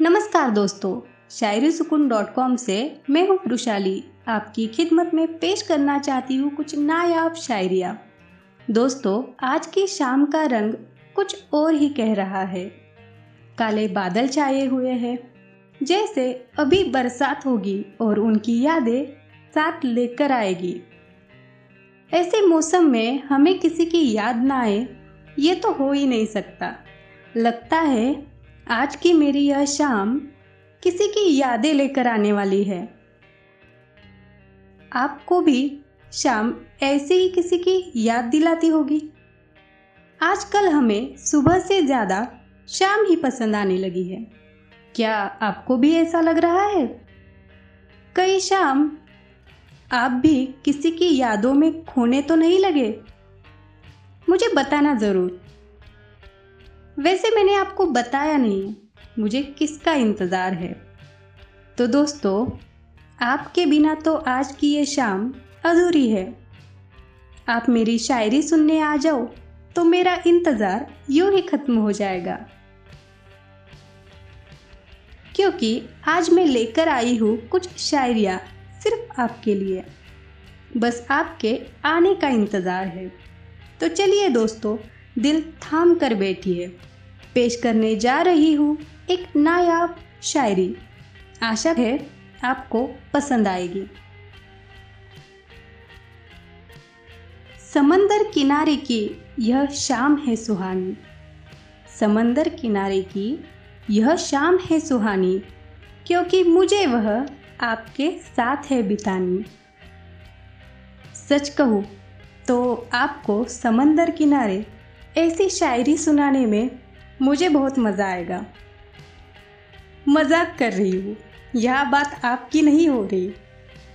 नमस्कार दोस्तों, शायरी सुकून डॉट कॉम से मैं हूँ वृशाली आपकी खिदमत में पेश करना चाहती हूँ कुछ नायाब शायरिया। दोस्तों, आज की शाम का रंग कुछ और ही कह रहा है। काले बादल छाए हुए हैं। जैसे अभी बरसात होगी और उनकी यादें साथ लेकर आएगी। ऐसे मौसम में हमें किसी की याद ना आए, ये तो हो ही नहीं सकता। लगता है आज की मेरी यह शाम किसी की यादें लेकर आने वाली है। आपको भी शाम ऐसे ही किसी की याद दिलाती होगी। आजकल हमें सुबह से ज़्यादा शाम ही पसंद आने लगी है। क्या आपको भी ऐसा लग रहा है? कई शाम आप भी किसी की यादों में खोने तो नहीं लगे? मुझे बताना ज़रूर। वैसे मैंने आपको बताया नहीं, मुझे किसका इंतज़ार है। तो दोस्तों, आपके बिना तो आज की ये शाम अधूरी है। आप मेरी शायरी सुनने आ जाओ तो मेरा इंतज़ार यूँ ही ख़त्म हो जाएगा। क्योंकि आज मैं लेकर आई हूँ कुछ शायरिया सिर्फ़ आपके लिए। बस आपके आने का इंतज़ार है। तो चलिए दोस्तों, दिल थाम कर बैठिए। पेश करने जा रही हूँ एक नायाब शायरी। आशा है आपको पसंद आएगी। समंदर किनारे की यह शाम है सुहानी। समंदर किनारे की यह शाम है सुहानी, क्योंकि मुझे वह आपके साथ है बितानी। सच कहूँ तो आपको समंदर किनारे ऐसी शायरी सुनाने में मुझे बहुत मज़ा आएगा। मज़ाक कर रही हूँ। यह बात आपकी नहीं हो रही,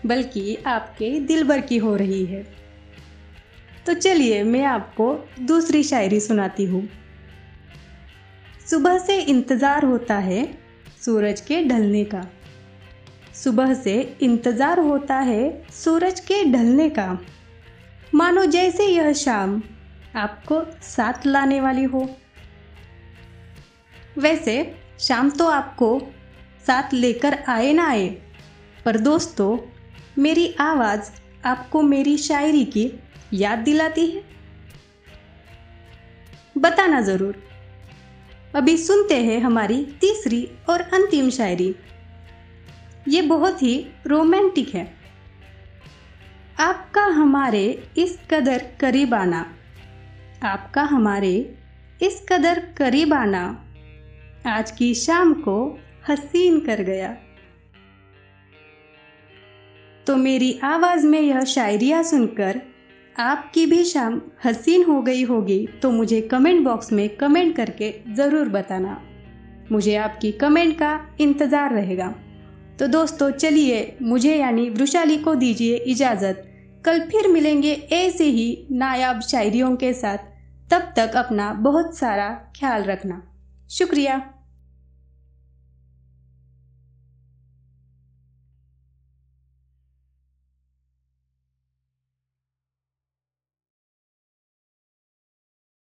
बल्कि आपके दिल भर की हो रही है। तो चलिए मैं आपको दूसरी शायरी सुनाती हूँ। सुबह से इंतज़ार होता है सूरज के ढलने का। सुबह से इंतज़ार होता है सूरज के ढलने का। मानो जैसे यह शाम आपको साथ लाने वाली हो। वैसे, शाम तो आपको साथ लेकर आए ना आए। पर दोस्तों, मेरी आवाज़ आपको मेरी शायरी की याद दिलाती है? बताना ज़रूर। अभी सुनते हैं हमारी तीसरी और अंतिम शायरी। ये बहुत ही रोमांटिक है। आपका हमारे इस कदर करीब आना। आपका हमारे इस कदर करीब आना। आज की शाम को हसीन कर गया। तो मेरी आवाज़ में यह शायरिया सुनकर आपकी भी शाम हसीन हो गई होगी तो मुझे कमेंट बॉक्स में कमेंट करके ज़रूर बताना। मुझे आपकी कमेंट का इंतज़ार रहेगा। तो दोस्तों, चलिए, मुझे यानी वृशाली को दीजिए इजाज़त। कल फिर मिलेंगे ऐसे ही नायाब शायरियों के साथ। तब तक अपना बहुत सारा ख्याल रखना। शुक्रिया।